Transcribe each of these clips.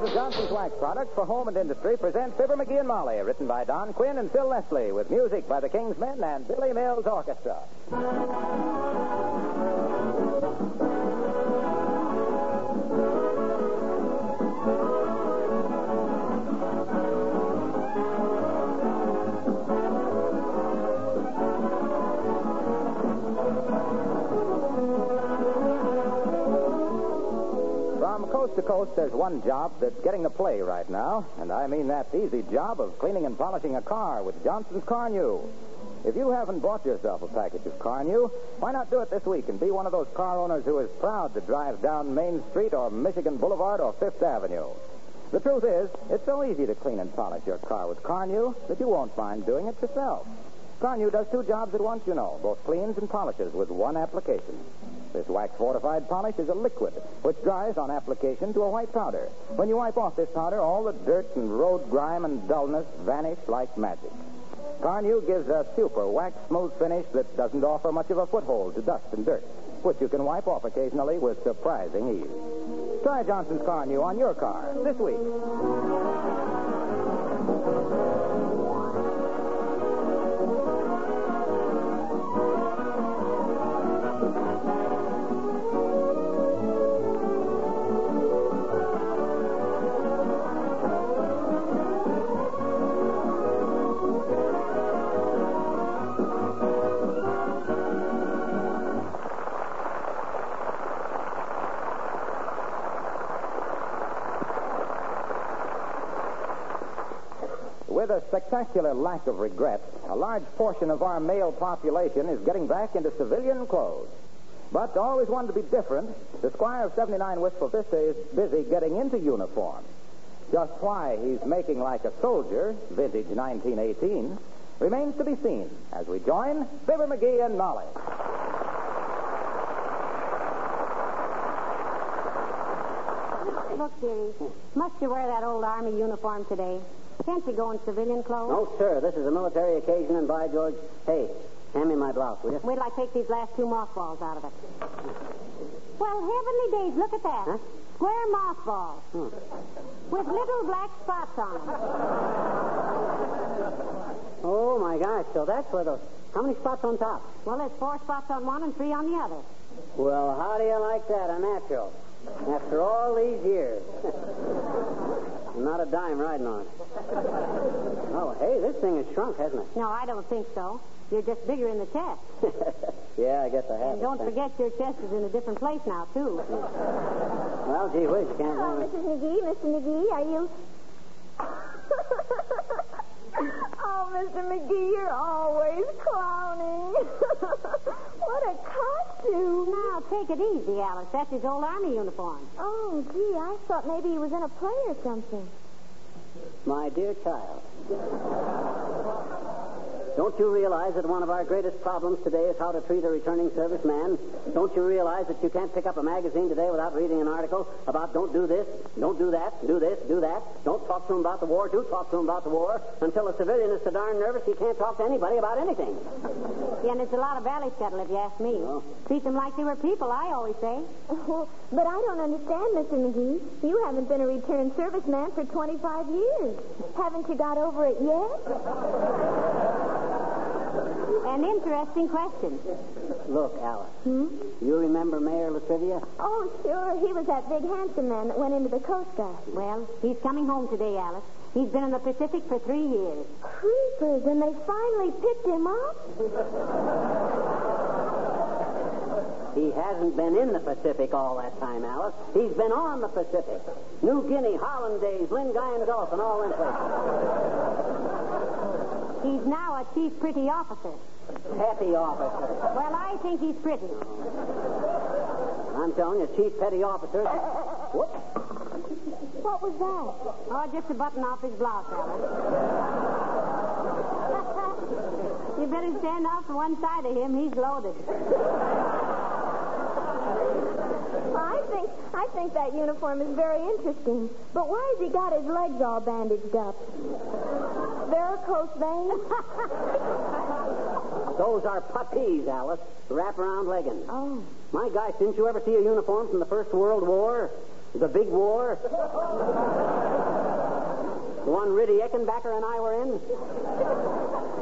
Makers of Johnson's Wax products for home and industry present Fibber McGee and Molly, written by Don Quinn and Phil Leslie, with music by the King's Men and Billy Mills Orchestra. There's one job that's getting the play right now, and I mean that easy job of cleaning and polishing a car with Johnson's Carnu. If you haven't bought yourself a package of Carnu, why not do it this week and be one of those car owners who is proud to drive down Main Street or Michigan Boulevard or Fifth Avenue? The truth is, it's so easy to clean and polish your car with Carnu that you won't mind doing it yourself. Carnu does two jobs at once, you know, both cleans and polishes with one application. This wax fortified polish is a liquid which dries on application to a white powder. When you wipe off this powder, all the dirt and road grime and dullness vanish like magic. Carnu gives a super wax smooth finish that doesn't offer much of a foothold to dust and dirt, which you can wipe off occasionally with surprising ease. Try Johnson's Carnu on your car this week. Spectacular lack of regret, a large portion of our male population is getting back into civilian clothes. But always wanted to be different, the Squire of 79 Wistful Vista is busy getting into uniform. Just why he's making like a soldier, vintage 1918, remains to be seen as we join Fibber McGee and Molly. Look, dearie, must you wear that old army uniform today? Can't you go in civilian clothes? No, sir. This is a military occasion, and by George, hey, hand me my blouse, will you? Wait till I take these last two mothballs out of it. Well, heavenly days, look at that. Huh? Square mothballs. Hmm. With little black spots on them. Oh my gosh! So that's where those. How many spots on top? Well, there's four spots on one and three on the other. Well, how do you like that? A natural. After all these years. Not a dime riding on it. Oh, hey, this thing has shrunk, hasn't it? No, I don't think so. You're just bigger in the chest. yeah, I guess I have. And don't thanks. forget your chest is in a different place now, too. Well, gee whiz, you can't oh, Hello, it. Mrs. McGee. Mr. McGee, are you... oh, Mr. McGee, you're always clowning. what a costume. Now, take it easy, Alice. That's his old army uniform. Oh, gee, I thought maybe he was in a play or something. My dear child. Don't you realize that one of our greatest problems today is how to treat a returning serviceman? Don't you realize that you can't pick up a magazine today without reading an article about don't do this, don't do that, do this, do that, don't talk to him about the war, do talk to him about the war, until a civilian is so darn nervous he can't talk to anybody about anything. Yeah, and it's a lot of valley scuttle, if you ask me. Oh. Treat them like they were people, I always say. Oh, but I don't understand, Mr. McGee. You haven't been a returned serviceman for 25 years. Haven't you got over it yet? An interesting question. Look, Alice, Hmm? you remember Mayor Latrivia? Oh, sure. He was that big, handsome man that went into the Coast Guard. Well, he's coming home today, Alice. He's been in the Pacific for three years. Creepers, and they finally picked him up? He hasn't been in the Pacific all that time, Alice. He's been on the Pacific. New Guinea, Hollandaise, Lingayen Gulf, and all them places. He's now a chief pretty officer. Petty officer. Well, I think he's pretty. I'm telling you, chief petty officer. Whoop. What was that? Oh, just a button off his blouse, Alice. you better stand off to one side of him. He's loaded. I think I think that uniform is very interesting. But why has he got his legs all bandaged up? Varicose veins? Those are puttees, Alice. Wraparound leggings. Oh. My gosh, didn't you ever see a uniform from the First World War? The big war? The one Riddy Eckenbacker and I were in?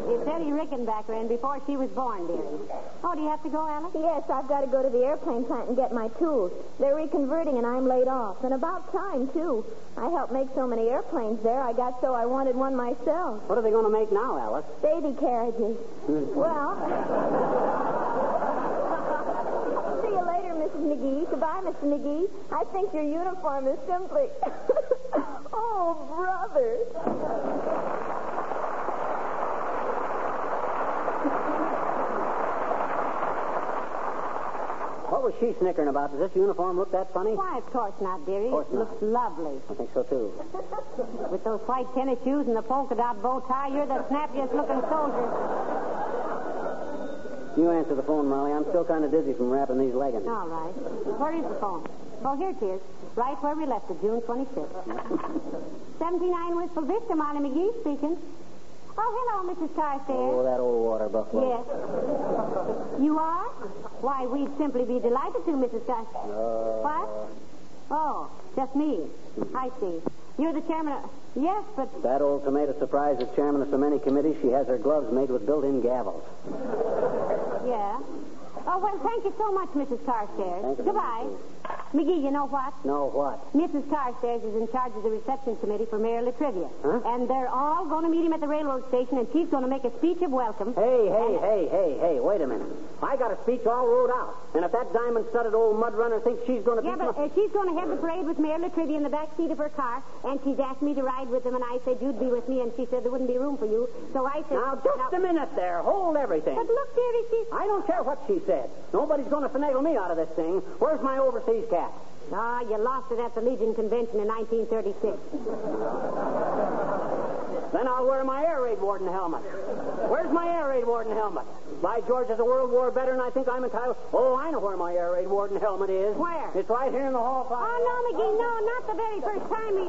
It's Eddie Rickenbacker in before she was born, dearie. Oh, do you have to go, Alice? Yes, I've got to go to the airplane plant and get my tools. They're reconverting and I'm laid off. And about time, too. I helped make so many airplanes there, I got so I wanted one myself. What are they going to make now, Alice? Baby carriages. Hmm. well. See you later, Mrs. McGee. Goodbye, Mr. McGee. I think your uniform is simply. oh, brother. What was she snickering about? Does this uniform look that funny? Why, of course not, dearie. course it not. looks lovely. I think so, too. With those white tennis shoes and the polka dot bow tie, you're the snappiest looking soldier. You answer the phone, Molly. I'm still kind of dizzy from wrapping these leggings. All right. Where is the phone? Oh, here it is. Right where we left it, June 26th. 79 Wistful Vista, Molly McGee speaking. Oh, hello, Mrs. Carstairs. Oh, that old water buffalo. Yes. You are? Why, we'd simply be delighted to, Mrs. Carstairs. Uh, What? Oh, just me. I see. You're the chairman of... Yes, but... That old tomato surprise is chairman of so many committees, she has her gloves made with built-in gavels. Yeah. Oh, well, thank you so much, Mrs. Carstairs. Thank you. Goodbye. McGee, you know what? No, what? Mrs. Carstairs is in charge of the reception committee for Mayor Latrivia. Huh? And they're all going to meet him at the railroad station, and she's going to make a speech of welcome. Hey, hey, hey, hey, hey, wait a minute. I got a speech all wrote out. And if that diamond-studded old mud runner thinks she's going to Yeah, beat but uh, she's going to have the parade with Mayor Latrivia in the back seat of her car, and she's asked me to ride with them, and I said you'd be with me, and she said there wouldn't be room for you. So I said... Now, just a minute there. Hold everything. But look, dearie, she's... I don't care what she said. Nobody's going to finagle me out of this thing. Where's my overseas Ah, you lost it at the Legion Convention in 1936. Then I'll wear my air raid warden helmet. Where's my air raid warden helmet? By George, as a World War veteran, I think I'm entitled. Oh, I know where my air raid warden helmet is. Where? It's right here in the hall. Oh, no, McGee, no, not the very first time we...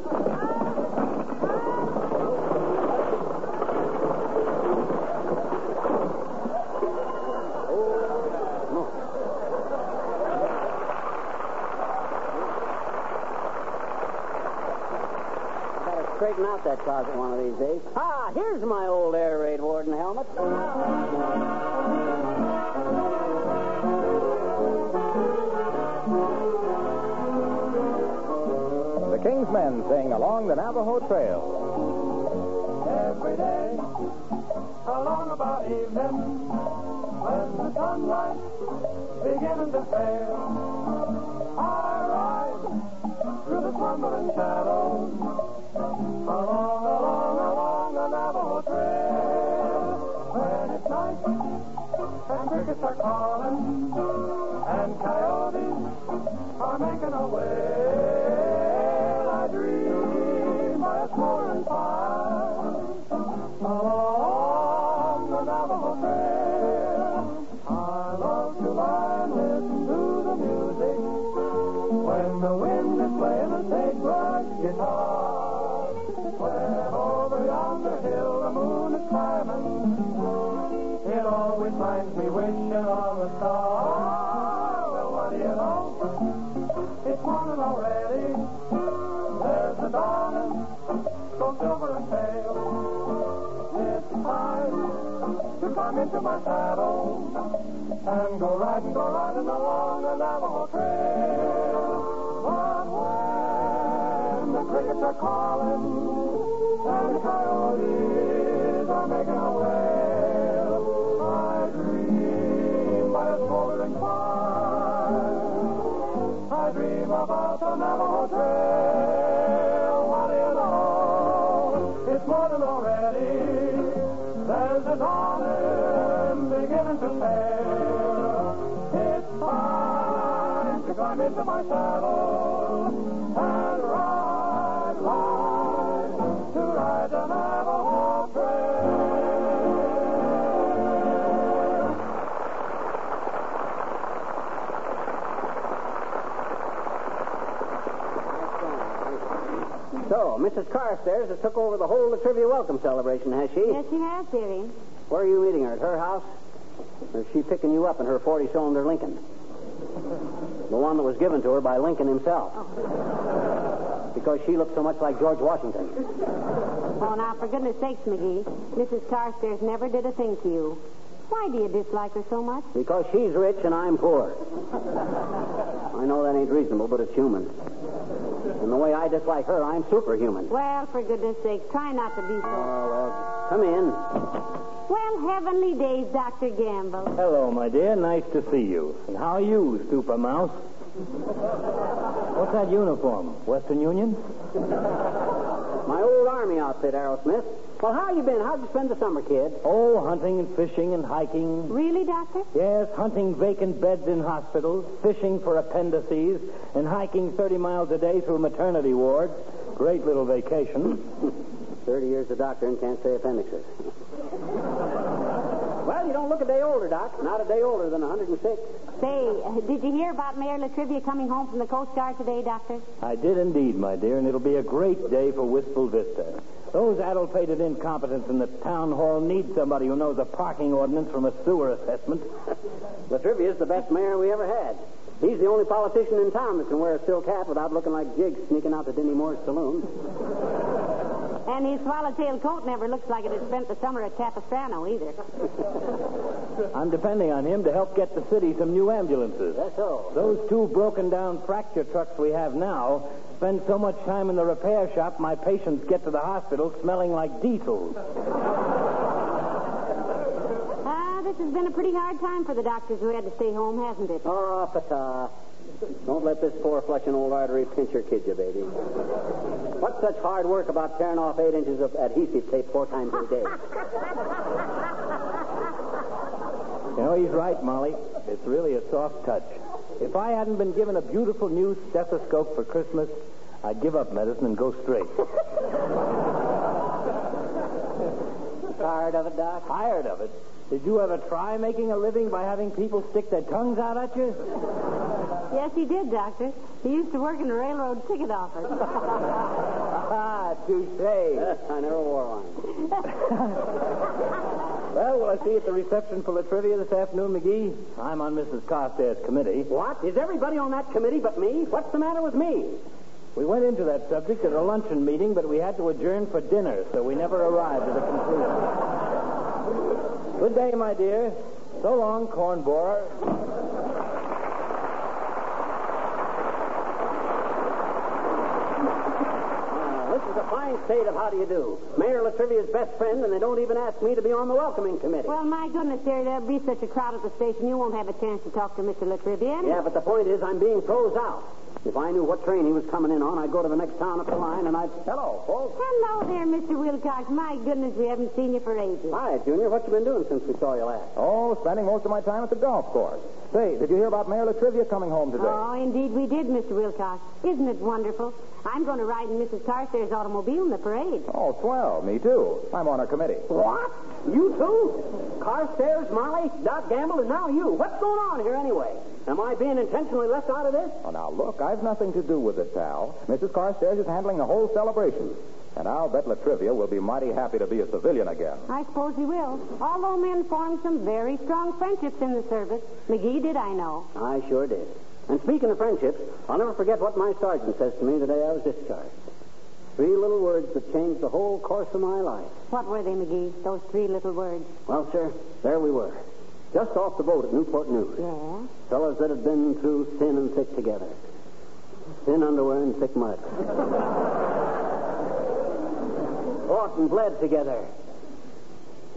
Better straighten out that closet one of these days. Ah, here's my old air raid warden helmet. The King's Men sing along the Navajo Trail. every day. Along about evening, when the sunlight beginning to fail, I ride through the slumbering shadows, along, along, along the Navajo Trail. When it's night and crickets are calling, and coyotes are making a wail, into my saddle and go riding, go riding along the Navajo Trail. But when the crickets are calling and the coyotes are making a wail, the. What? It's morning already. There's the dawning beginning to pale. It's time to climb into my saddle Mrs. Carstairs has took over the whole of the trivia welcome celebration, has she? Yes, she has, dearie. Where are you meeting her? At her house? Or is she picking you up in her 40 cylinder Lincoln? The one that was given to her by Lincoln himself. Oh. Because she looked so much like George Washington. Oh, now, for goodness sakes, McGee, Mrs. Carstairs never did a thing to you. Why do you dislike her so much? Because she's rich and I'm poor. I know that ain't reasonable, but it's human. And the way I dislike her, I'm superhuman. Well, for goodness sake, try not to be so. Oh, well, come in. Well, heavenly days, Dr. Gamble. Hello, my dear. Nice to see you. And how are you, Super Mouse? What's that uniform? Western Union? Army outfit, Arrowsmith. Well, how you been? How'd you spend the summer, kid? Oh, hunting and fishing and hiking. Really, Doctor? Yes, hunting vacant beds in hospitals, fishing for appendices, and hiking 30 miles a day through maternity wards. Great little vacation. Thirty years a doctor and can't say appendixes. well, you don't look a day older, Doc. Not a day older than 106. Say, uh, did you hear about Mayor Latrivia coming home from the Coast Guard today, Doctor? I did indeed, my dear, and it'll be a great day for Wistful Vista. Those addle-pated incompetents in the town hall need somebody who knows a parking ordinance from a sewer assessment. Latrivia's the best mayor we ever had. He's the only politician in town that can wear a silk hat without looking like Jiggs sneaking out to Dinty Moore's saloon. And his swallowtail coat never looks like it had spent the summer at Capistrano either. I'm depending on him to help get the city some new ambulances. That's all. Those two broken down fracture trucks we have now spend so much time in the repair shop, my patients get to the hospital smelling like diesels. Ah, this has been a pretty hard time for the doctors who had to stay home, hasn't it? Oh, pata. Don't let this poor flushing old artery pinch your kid, you baby. What's such hard work about tearing off eight inches of adhesive tape four times a day? You know, he's right, Molly. It's really a soft touch. If I hadn't been given a beautiful new stethoscope for Christmas, I'd give up medicine and go straight. Tired of it, Doc? Tired of it. Did you ever try making a living by having people stick their tongues out at you? Yes, he did, Doctor. He used to work in the railroad ticket office. Ah, touche. I never wore one. Well, will I see you at the reception for Latrivia this afternoon, McGee? I'm on Mrs. Carstairs' committee. What? Is everybody on that committee but me? What's the matter with me? We went into that subject at a luncheon meeting, but we had to adjourn for dinner, so we never arrived at a conclusion. Good day, my dear. So long, corn borer. Uh, this is a fine state of how do you do. Mayor Latrivia's best friend, and they don't even ask me to be on the welcoming committee. Well, my goodness, dear, there'll be such a crowd at the station, you won't have a chance to talk to Mr. Latrivia. yeah, but the point is, I'm being froze out. If I knew what train he was coming in on, I'd go to the next town up the line, and I'd... Hello, folks. Hello there, Mr. Wilcox. My goodness, we haven't seen you for ages. Hi, Junior. What you been doing since we saw you last? Oh, spending most of my time at the golf course. Say, did you hear about Mayor Latrivia coming home today? Oh, indeed we did, Mr. Wilcox. Isn't it wonderful? I'm going to ride in Mrs. Carstairs' automobile in the parade. Oh, swell. Me too. I'm on her committee. What? You too? Carstairs, Molly, Doc Gamble, and now you. What's going on here anyway? Am I being intentionally left out of this? Oh, now, look, I've nothing to do with it, pal. Mrs. Carstairs is handling the whole celebration. And I'll bet Latrivia will be mighty happy to be a civilian again. I suppose he will. Although men formed some very strong friendships in the service. McGee did, I know. I sure did. And speaking of friendships, I'll never forget what my sergeant says to me the day I was discharged. Three little words that changed the whole course of my life. What were they, McGee? Those three little words. Well, sir, there we were. Just off the boat at Newport News. Yeah? Fellas that had been through thin and thick together. Thin underwear and thick mud. Fought and bled together.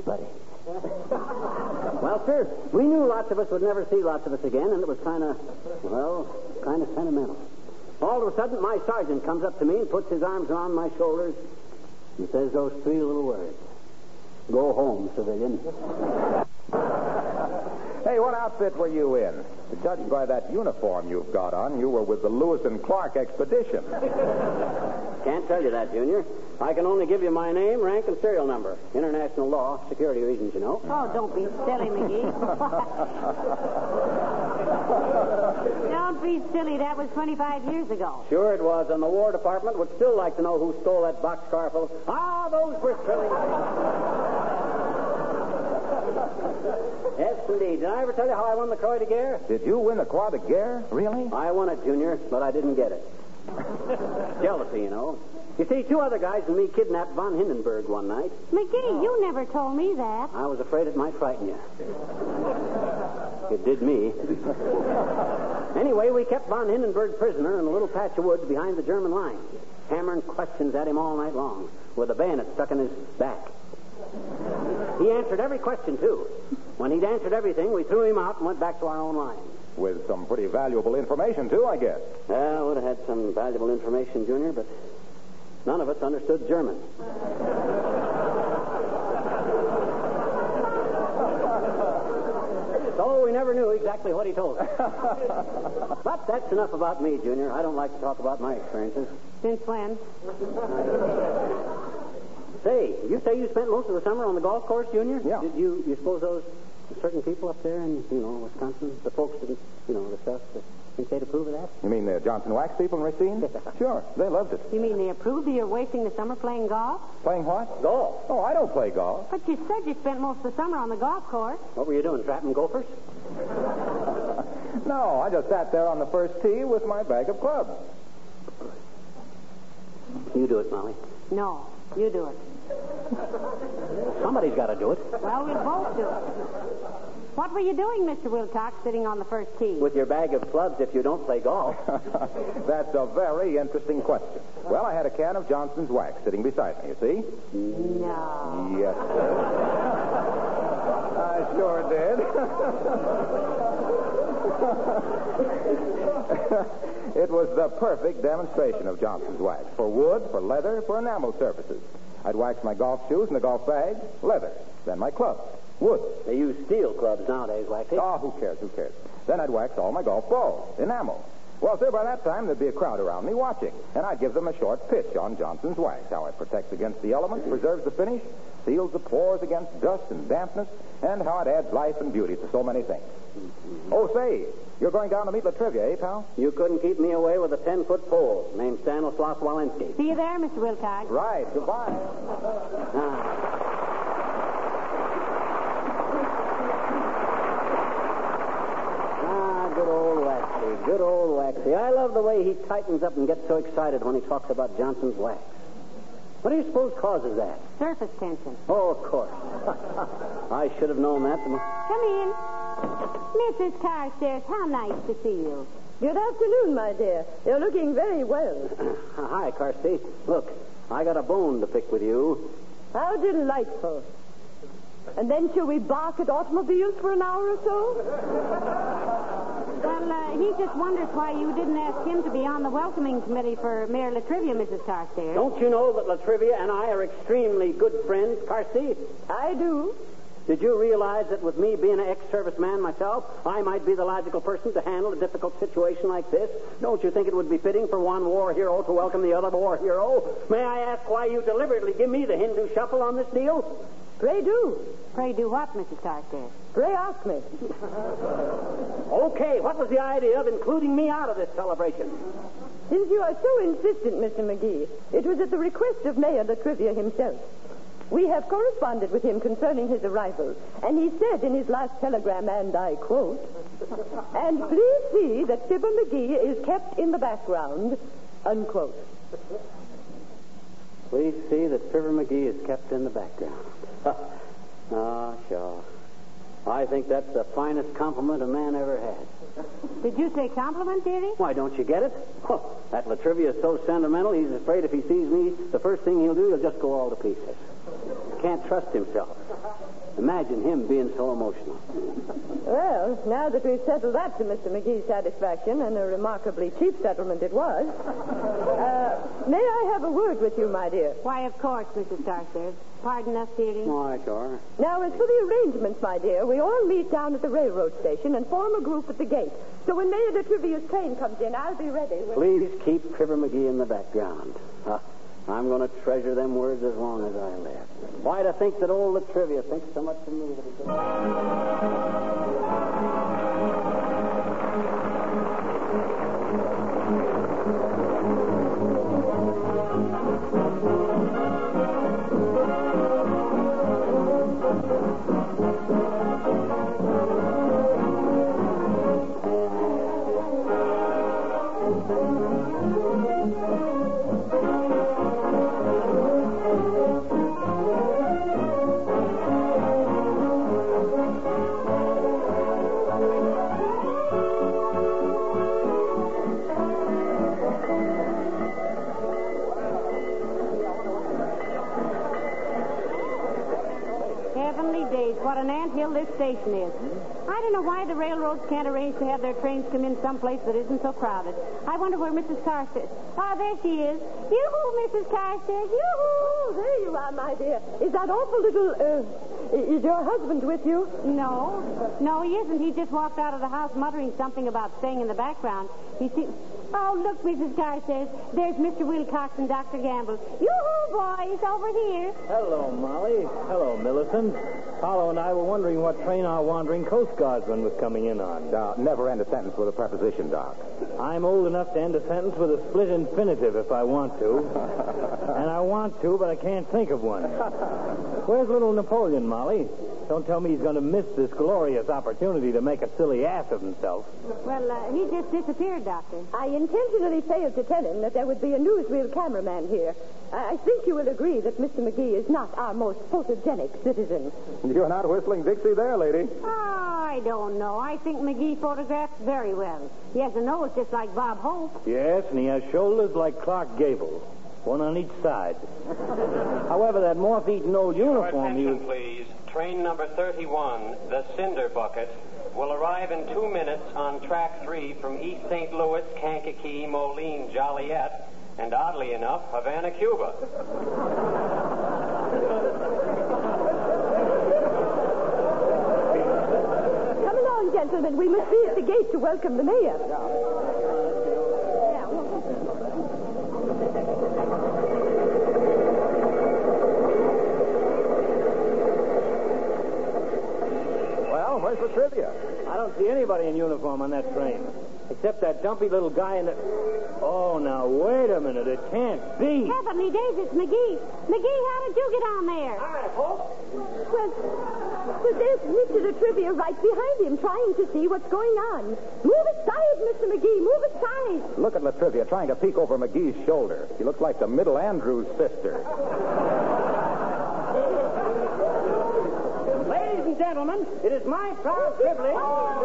Buddy. Well, sir, we knew lots of us would never see lots of us again, and it was kind of, well, kind of sentimental. All of a sudden, my sergeant comes up to me and puts his arms around my shoulders and says those three little words Go home, civilian. Hey, what outfit were you in? To judge by that uniform you've got on, you were with the Lewis and Clark expedition. Can't tell you that, Junior. I can only give you my name, rank, and serial number. International law, security reasons, you know. Oh, don't be silly, McGee. don't be silly. That was 25 years ago. Sure it was, and the War Department would still like to know who stole that boxcar full. Ah, those were silly. yes, indeed. Did I ever tell you how I won the Croix de Guerre? Did you win the Croix de Guerre? Really? I won it, Junior, but I didn't get it. Jealousy, you know. You see, two other guys and me kidnapped von Hindenburg one night. McGee, oh. you never told me that. I was afraid it might frighten you. It did me. anyway, we kept von Hindenburg prisoner in a little patch of woods behind the German lines, hammering questions at him all night long, with a bayonet stuck in his back. He answered every question, too. When he'd answered everything, we threw him out and went back to our own lines. With some pretty valuable information, too, I guess. Well, would have had some valuable information, Junior, but none of us understood German. so we never knew exactly what he told us. but that's enough about me, Junior. I don't like to talk about my experiences. Since when? Say, you say you spent most of the summer on the golf course, Junior? Yeah. Did you, you suppose those certain people up there in, you know, Wisconsin, the folks that, you know, the stuff, that think they'd approve of that? You mean the Johnson Wax people in Racine? sure, they loved it. You mean they approved of your wasting the summer playing golf? Playing what? Golf. Oh, I don't play golf. But you said you spent most of the summer on the golf course. What were you doing, trapping gophers? No, I just sat there on the first tee with my bag of clubs. You do it, Molly. No, you do it. Somebody's got to do it. Well, we'll both do it. What were you doing, Mr. Wilcox, sitting on the first tee? With your bag of clubs if you don't play golf. That's a very interesting question. Well, I had a can of Johnson's Wax sitting beside me, you see? No. Yes, sir. I sure did. it was the perfect demonstration of Johnson's Wax for wood, for leather, for enamel surfaces. I'd wax my golf shoes and the golf bag, leather. Then my clubs, wood. They use steel clubs nowadays, Waxy. Oh, who cares? Who cares? Then I'd wax all my golf balls, enamel. Well, sir, by that time there'd be a crowd around me watching, and I'd give them a short pitch on Johnson's wax, how it protects against the elements, preserves the finish, seals the pores against dust and dampness, and how it adds life and beauty to so many things. Oh, say, you're going down to meet Latrivia, eh, pal? You couldn't keep me away with a 10 foot pole named Stanislaus Walensky. See you there, Mr. Wilcox. Right. Goodbye. Ah, good old Waxy. Good old Waxy. I love the way he tightens up and gets so excited when he talks about Johnson's wax. What do you suppose causes that? Surface tension. Oh, of course. I should have known that. Come in. Mrs. Carstairs, how nice to see you. Good afternoon, my dear. You're looking very well. Hi, Carsty. Look, I got a bone to pick with you. How delightful. And then shall we bark at automobiles for an hour or so? Well, uh, he just wonders why you didn't ask him to be on the welcoming committee for Mayor Latrivia, Mrs. Carstairs. Don't you know that Latrivia and I are extremely good friends, Carsty? I do. Did you realize that with me being an ex-serviceman myself, I might be the logical person to handle a difficult situation like this? Don't you think it would be fitting for one war hero to welcome the other war hero? May I ask why you deliberately give me the Hindu shuffle on this deal? Pray do. Pray do what, Mrs. Carstairs? Pray ask me. Okay, what was the idea of including me out of this celebration? Since you are so insistent, Mr. McGee, it was at the request of Mayor Latrivia himself. We have corresponded with him concerning his arrival, and he said in his last telegram, and I quote, and please see that Fibber McGee is kept in the background, unquote. Please see that Fibber McGee is kept in the background. Ah, sure. I think that's the finest compliment a man ever had. Did you say compliment, dearie? Why, don't you get it? Oh, that Latrivia is so sentimental, he's afraid if he sees me, the first thing he'll do, he'll just go all to pieces. Can't trust himself. Imagine him being so emotional. Well, now that we've settled that to Mr. McGee's satisfaction, and a remarkably cheap settlement it was, uh, may I have a word with you, my dear? Why, of course, Mrs. Carstairs. Pardon us, dearie. All right, sure. Now, as for the arrangements, my dear, we all meet down at the railroad station and form a group at the gate. So when Mayor Latrivia's train comes in, I'll be ready. With... Please keep Fibber McGee in the background. Uh, I'm going to treasure them words as long as I live. Why to think that old Latrivia thinks so much of me that he have their trains come in someplace that isn't so crowded. I wonder where Mrs. Carstairs... Oh, there she is. Yoo-hoo, Mrs. Carstairs, yoo-hoo! Oh, there you are, my dear. Is that awful little, uh, is your husband with you? No, no, he isn't. He just walked out of the house muttering something about staying in the background. He seems... Oh, look, Mrs. Carstairs. There's Mr. Wilcox and Dr. Gamble. Yoo-hoo, boys, over here. Hello, Molly. Hello, Millicent. Harlow and I were wondering what train our wandering Coast Guardsman was coming in on. Now, never end a sentence with a preposition, Doc. I'm old enough to end a sentence with a split infinitive if I want to. and I want to, but I can't think of one. Where's little Napoleon, Molly? Don't tell me he's going to miss this glorious opportunity to make a silly ass of himself. Well, uh, he just disappeared, Doctor. I intentionally failed to tell him that there would be a newsreel cameraman here. I I think you will agree that Mr. McGee is not our most photogenic citizen. You're not whistling Dixie there, lady. Oh, I don't know. I think McGee photographs very well. He has a nose just like Bob Hope. Yes, and he has shoulders like Clark Gable, one on each side. However, that moth-eaten old uniform he was... Attention, please. Train number 31, the Cinder Bucket, will arrive in two minutes on track three from East St. Louis, Kankakee, Moline, Joliet, and oddly enough, Havana, Cuba. Come along, gentlemen. We must be at the gate to welcome the mayor. Well, where's Latrivia? I don't see anybody in uniform on that train. Except that dumpy little guy in the... Oh, now, wait a minute. It can't be. Heavenly days, it's McGee. McGee, how did you get on there? All right, folks. Well, well, there's Mr. Latrivia right behind him, trying to see what's going on. Move aside, Mr. McGee. Move aside. Look at Latrivia trying to peek over McGee's shoulder. He looks like the middle Andrews sister. Ladies and gentlemen, it is my proud privilege oh,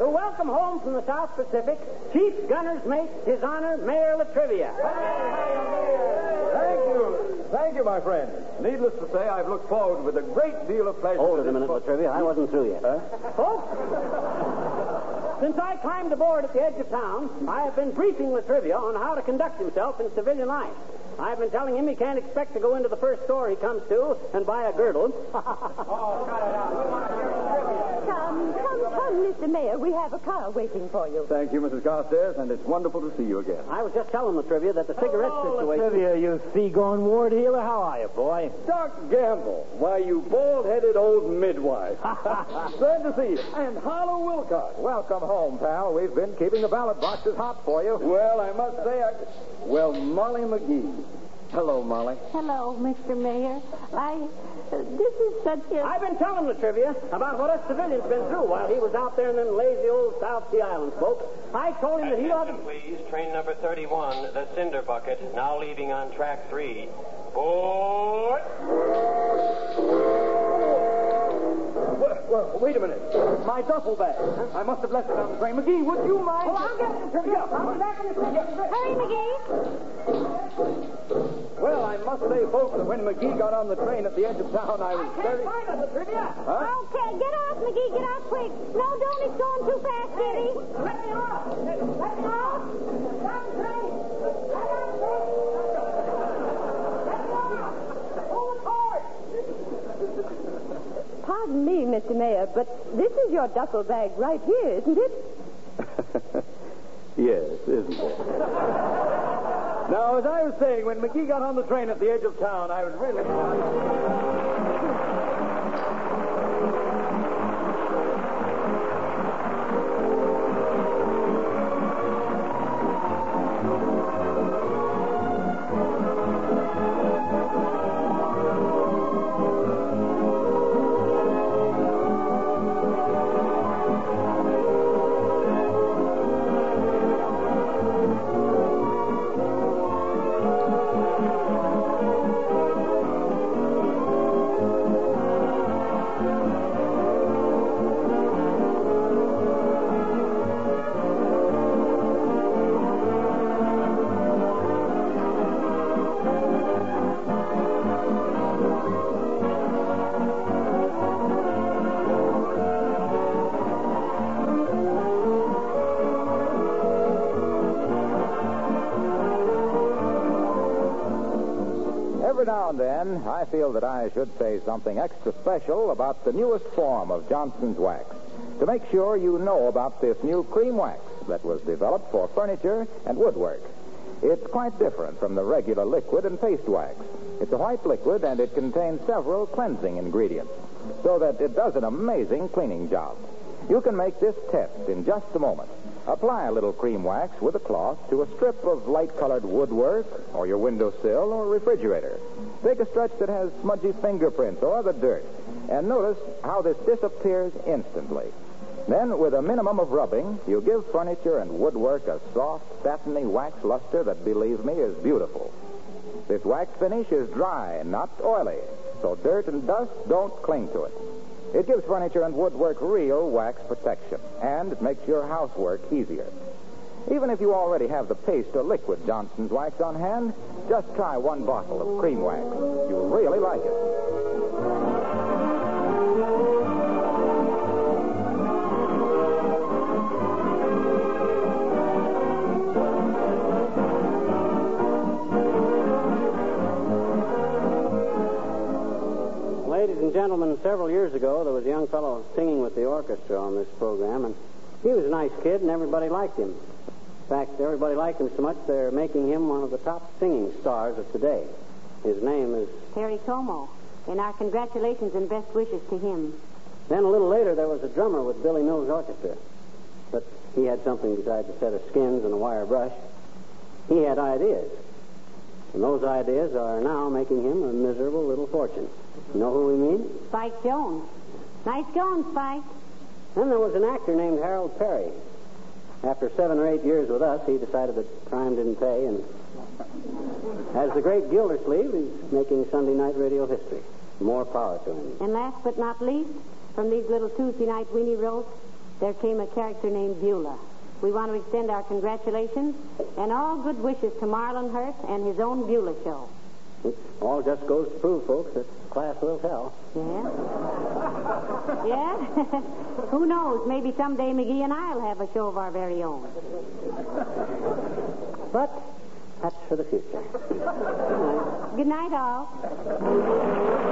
to welcome home from the South Pacific Chief Gunner's Mate, His Honor Mayor Latrivia. Thank you. Thank you, my friend. Needless to say, I've looked forward with a great deal of pleasure. Hold it a minute, fo- Latrivia. I wasn't through yet. Folks, since I climbed aboard at the edge of town, I have been briefing Latrivia on how to conduct himself in civilian life. I've been telling him he can't expect to go into the first store he comes to and buy a girdle. oh, Come, come, come, Mr. Mayor. We have a car waiting for you. Thank you, Mrs. Carstairs, and it's wonderful to see you again. I was just telling Latrivia that the cigarette oh, situation... Latrivia, you seagoing ward healer, how are you, boy? Doc Gamble, why, you bald-headed old midwife. Glad to see you. And Harlow Wilcox. Welcome home, pal. We've been keeping the ballot boxes hot for you. Well, I must say, I... Well, Molly McGee. Hello, Molly. Hello, Mr. Mayor. I. Uh, this is such a. I've been telling Latrivia about what us civilians been through while he was out there in them lazy old South Sea Islands, folks. I told him that he ought to... Please. Train number 31, the Cinder Bucket, now leaving on track three. Board! Well, well, wait a minute. My duffel bag. I must have left it on the train. McGee, would you mind? Oh, I'll get it, Latrivia. I'll be back in a second. Hurry, McGee. Well, I must say, folks, that when McGee got on the train at the edge of town, I was very. Huh? Okay, get off, McGee. Get off quick. No, don't. It's going too fast, Kitty. Let me off! Let me off! Stop the train! Let me off! Pull the cord! Pardon me, Mr. Mayor, but this is your duffel bag right here, isn't it? Yes, isn't it? now, as I was saying, when McGee got on the train at the edge of town, I was really. Every now and then, I feel that I should say something extra special about the newest form of Johnson's wax. To make sure you know about this new cream wax that was developed for furniture and woodwork. It's quite different from the regular liquid and paste wax. It's a white liquid and it contains several cleansing ingredients so that it does an amazing cleaning job. You can make this test in just a moment. Apply a little cream wax with a cloth to a strip of light-colored woodwork or your windowsill or refrigerator. Take a stretch that has smudgy fingerprints or other dirt and notice how this disappears instantly. Then, with a minimum of rubbing, you give furniture and woodwork a soft, satiny wax luster that, believe me, is beautiful. This wax finish is dry not oily, so dirt and dust don't cling to it. It gives furniture and woodwork real wax protection, and it makes your housework easier. Even if you already have the paste or liquid Johnson's wax on hand, just try one bottle of cream wax. You'll really like it. Ladies and gentlemen, several years ago, there was a young fellow singing with the orchestra on this program, and he was a nice kid, and everybody liked him. In fact, everybody liked him so much they're making him one of the top singing stars of today. His name is. Perry Como. And our congratulations and best wishes to him. Then a little later, there was a drummer with Billy Mills Orchestra, but he had something besides a set of skins and a wire brush. He had ideas, and those ideas are now making him a miserable little fortune. You know who we mean? Spike Jones. Nice going, Spike. Then there was an actor named Harold Peary. After seven or eight years with us, he decided that crime didn't pay, and as the great Gildersleeve, he's making Sunday night radio history. More power to him. And last but not least, from these little Tuesday night weenie roasts, there came a character named Beulah. We want to extend our congratulations and all good wishes to Marlin Hurt and his own Beulah show. It all just goes to prove, folks, that class will tell. Yeah? yeah? Who knows? Maybe someday McGee and I'll have a show of our very own. But that's for the future. Good night, all.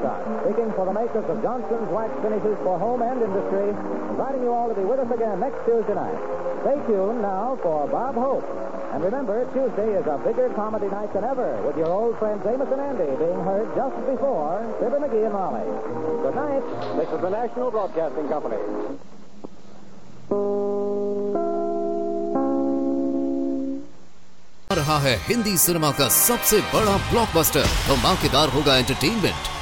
Wilcox, speaking for the makers of Johnson's Wax Finishes for Home and Industry, inviting you all to be with us again next Tuesday night. Stay tuned now for Bob Hope. And remember, Tuesday is a bigger comedy night than ever, with your old friends Amos and Andy being heard just before Fibber McGee and Molly. Good night. This is the National Broadcasting Company. आ रहा है Hindi cinema का सबसे बड़ा blockbuster धमाकेदार होगा entertainment